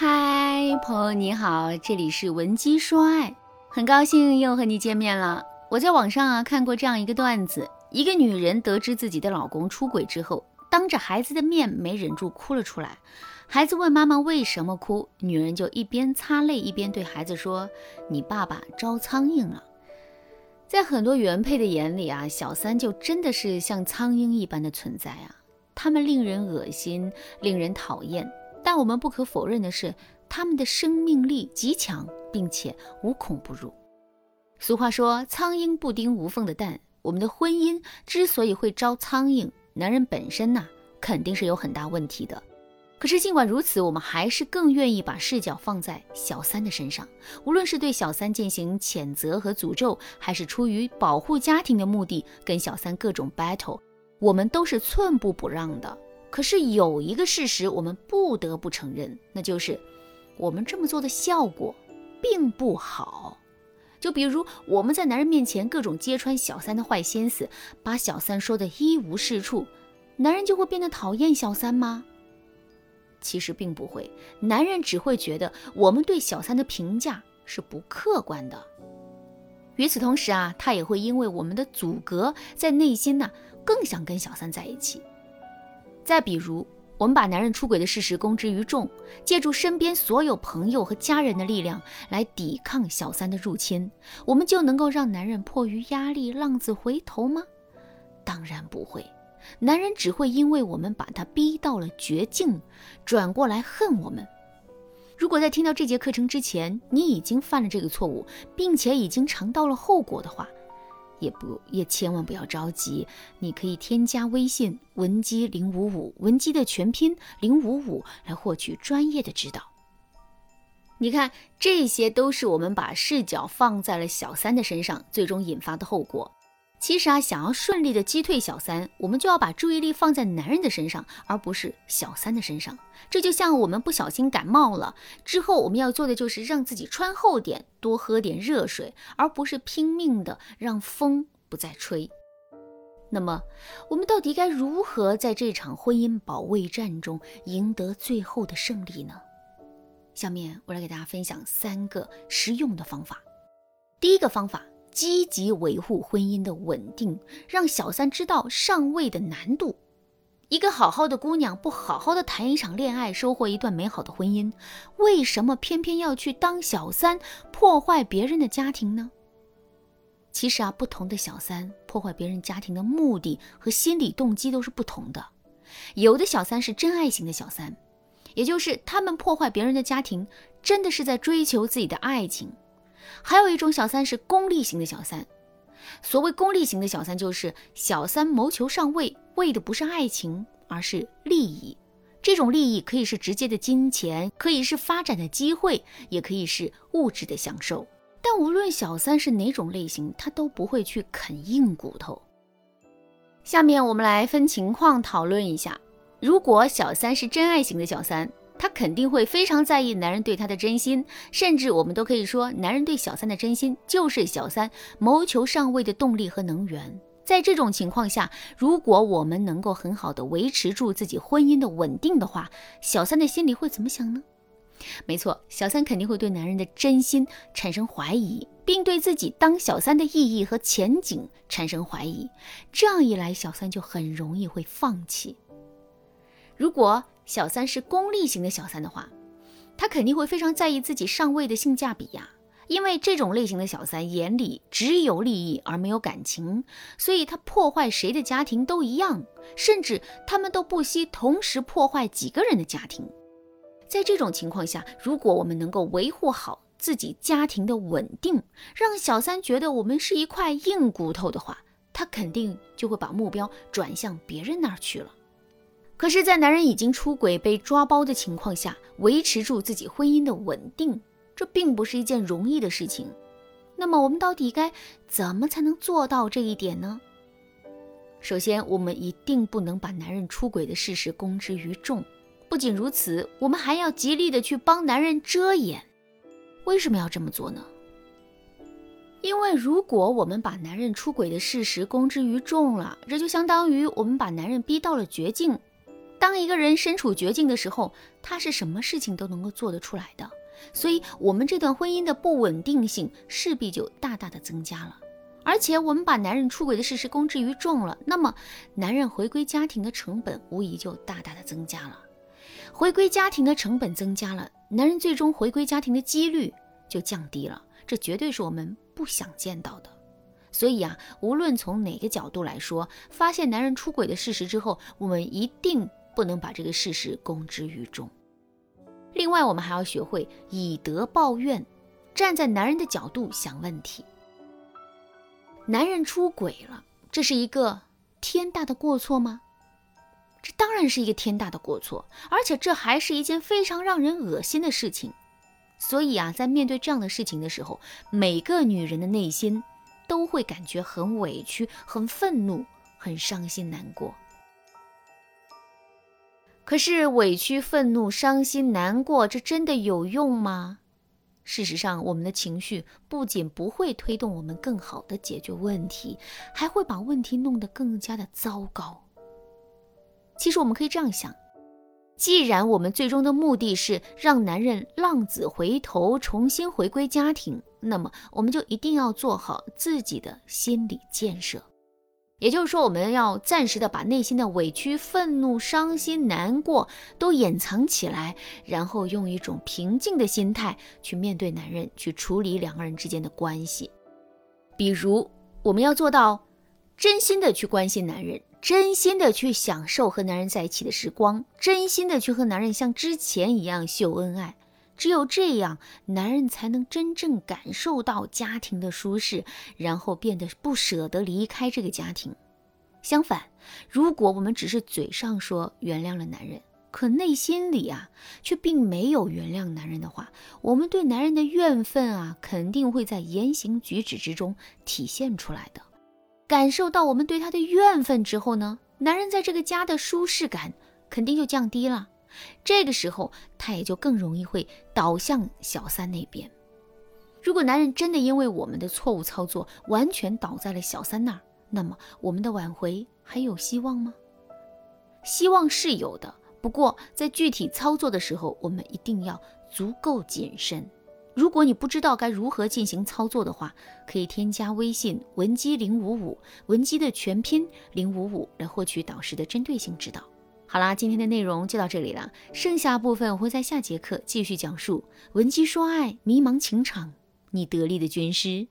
嗨，朋友你好，这里是文姬说爱，很高兴又和你见面了。我在网上啊看过这样一个段子，一个女人得知自己的老公出轨之后，当着孩子的面没忍住哭了出来。孩子问妈妈为什么哭，女人就一边擦泪一边对孩子说：“你爸爸招苍蝇了。”在很多原配的眼里啊，小三就真的是像苍蝇一般的存在啊，他们令人恶心，令人讨厌。但我们不可否认的是，他们的生命力极强，并且无孔不入。俗话说：“苍蝇不叮无缝的蛋。”我们的婚姻之所以会招苍蝇，男人本身呐，肯定是有很大问题的。可是尽管如此，我们还是更愿意把视角放在小三的身上。无论是对小三进行谴责和诅咒，还是出于保护家庭的目的跟小三各种 battle，我们都是寸步不让的。可是有一个事实，我们不得不承认，那就是我们这么做的效果并不好。就比如我们在男人面前各种揭穿小三的坏心思，把小三说的一无是处，男人就会变得讨厌小三吗？其实并不会，男人只会觉得我们对小三的评价是不客观的。与此同时啊，他也会因为我们的阻隔，在内心呢更想跟小三在一起。再比如，我们把男人出轨的事实公之于众，借助身边所有朋友和家人的力量来抵抗小三的入侵，我们就能够让男人迫于压力浪子回头吗？当然不会，男人只会因为我们把他逼到了绝境，转过来恨我们。如果在听到这节课程之前，你已经犯了这个错误，并且已经尝到了后果的话，也不也千万不要着急，你可以添加微信文姬零五五，文姬的全拼零五五来获取专业的指导。你看，这些都是我们把视角放在了小三的身上，最终引发的后果。其实啊，想要顺利的击退小三，我们就要把注意力放在男人的身上，而不是小三的身上。这就像我们不小心感冒了之后，我们要做的就是让自己穿厚点，多喝点热水，而不是拼命的让风不再吹。那么，我们到底该如何在这场婚姻保卫战中赢得最后的胜利呢？下面我来给大家分享三个实用的方法。第一个方法。积极维护婚姻的稳定，让小三知道上位的难度。一个好好的姑娘不好好的谈一场恋爱，收获一段美好的婚姻，为什么偏偏要去当小三，破坏别人的家庭呢？其实啊，不同的小三破坏别人家庭的目的和心理动机都是不同的。有的小三是真爱型的小三，也就是他们破坏别人的家庭，真的是在追求自己的爱情。还有一种小三是功利型的小三，所谓功利型的小三，就是小三谋求上位，为的不是爱情，而是利益。这种利益可以是直接的金钱，可以是发展的机会，也可以是物质的享受。但无论小三是哪种类型，他都不会去啃硬骨头。下面我们来分情况讨论一下，如果小三是真爱型的小三。他肯定会非常在意男人对他的真心，甚至我们都可以说，男人对小三的真心就是小三谋求上位的动力和能源。在这种情况下，如果我们能够很好的维持住自己婚姻的稳定的话，小三的心里会怎么想呢？没错，小三肯定会对男人的真心产生怀疑，并对自己当小三的意义和前景产生怀疑。这样一来，小三就很容易会放弃。如果小三是功利型的小三的话，他肯定会非常在意自己上位的性价比呀。因为这种类型的小三眼里只有利益而没有感情，所以他破坏谁的家庭都一样，甚至他们都不惜同时破坏几个人的家庭。在这种情况下，如果我们能够维护好自己家庭的稳定，让小三觉得我们是一块硬骨头的话，他肯定就会把目标转向别人那儿去了。可是，在男人已经出轨被抓包的情况下，维持住自己婚姻的稳定，这并不是一件容易的事情。那么，我们到底该怎么才能做到这一点呢？首先，我们一定不能把男人出轨的事实公之于众。不仅如此，我们还要极力的去帮男人遮掩。为什么要这么做呢？因为如果我们把男人出轨的事实公之于众了，这就相当于我们把男人逼到了绝境。当一个人身处绝境的时候，他是什么事情都能够做得出来的。所以，我们这段婚姻的不稳定性势必就大大的增加了。而且，我们把男人出轨的事实公之于众了，那么男人回归家庭的成本无疑就大大的增加了。回归家庭的成本增加了，男人最终回归家庭的几率就降低了。这绝对是我们不想见到的。所以啊，无论从哪个角度来说，发现男人出轨的事实之后，我们一定不能把这个事实公之于众。另外，我们还要学会以德报怨，站在男人的角度想问题。男人出轨了，这是一个天大的过错吗？这当然是一个天大的过错，而且这还是一件非常让人恶心的事情。所以啊，在面对这样的事情的时候，每个女人的内心都会感觉很委屈、很愤怒、很伤心难过。可是委屈、愤怒、伤心、难过，这真的有用吗？事实上，我们的情绪不仅不会推动我们更好的解决问题，还会把问题弄得更加的糟糕。其实，我们可以这样想：既然我们最终的目的是让男人浪子回头，重新回归家庭，那么我们就一定要做好自己的心理建设。也就是说，我们要暂时的把内心的委屈、愤怒、伤心、难过都掩藏起来，然后用一种平静的心态去面对男人，去处理两个人之间的关系。比如，我们要做到真心的去关心男人，真心的去享受和男人在一起的时光，真心的去和男人像之前一样秀恩爱。只有这样，男人才能真正感受到家庭的舒适，然后变得不舍得离开这个家庭。相反，如果我们只是嘴上说原谅了男人，可内心里啊却并没有原谅男人的话，我们对男人的怨愤啊肯定会在言行举止之中体现出来的。感受到我们对他的怨愤之后呢，男人在这个家的舒适感肯定就降低了。这个时候，他也就更容易会倒向小三那边。如果男人真的因为我们的错误操作完全倒在了小三那儿，那么我们的挽回还有希望吗？希望是有的，不过在具体操作的时候，我们一定要足够谨慎。如果你不知道该如何进行操作的话，可以添加微信文姬零五五，文姬的全拼零五五，来获取导师的针对性指导。好啦，今天的内容就到这里了，剩下部分我会在下节课继续讲述。闻鸡说爱，迷茫情场，你得力的军师。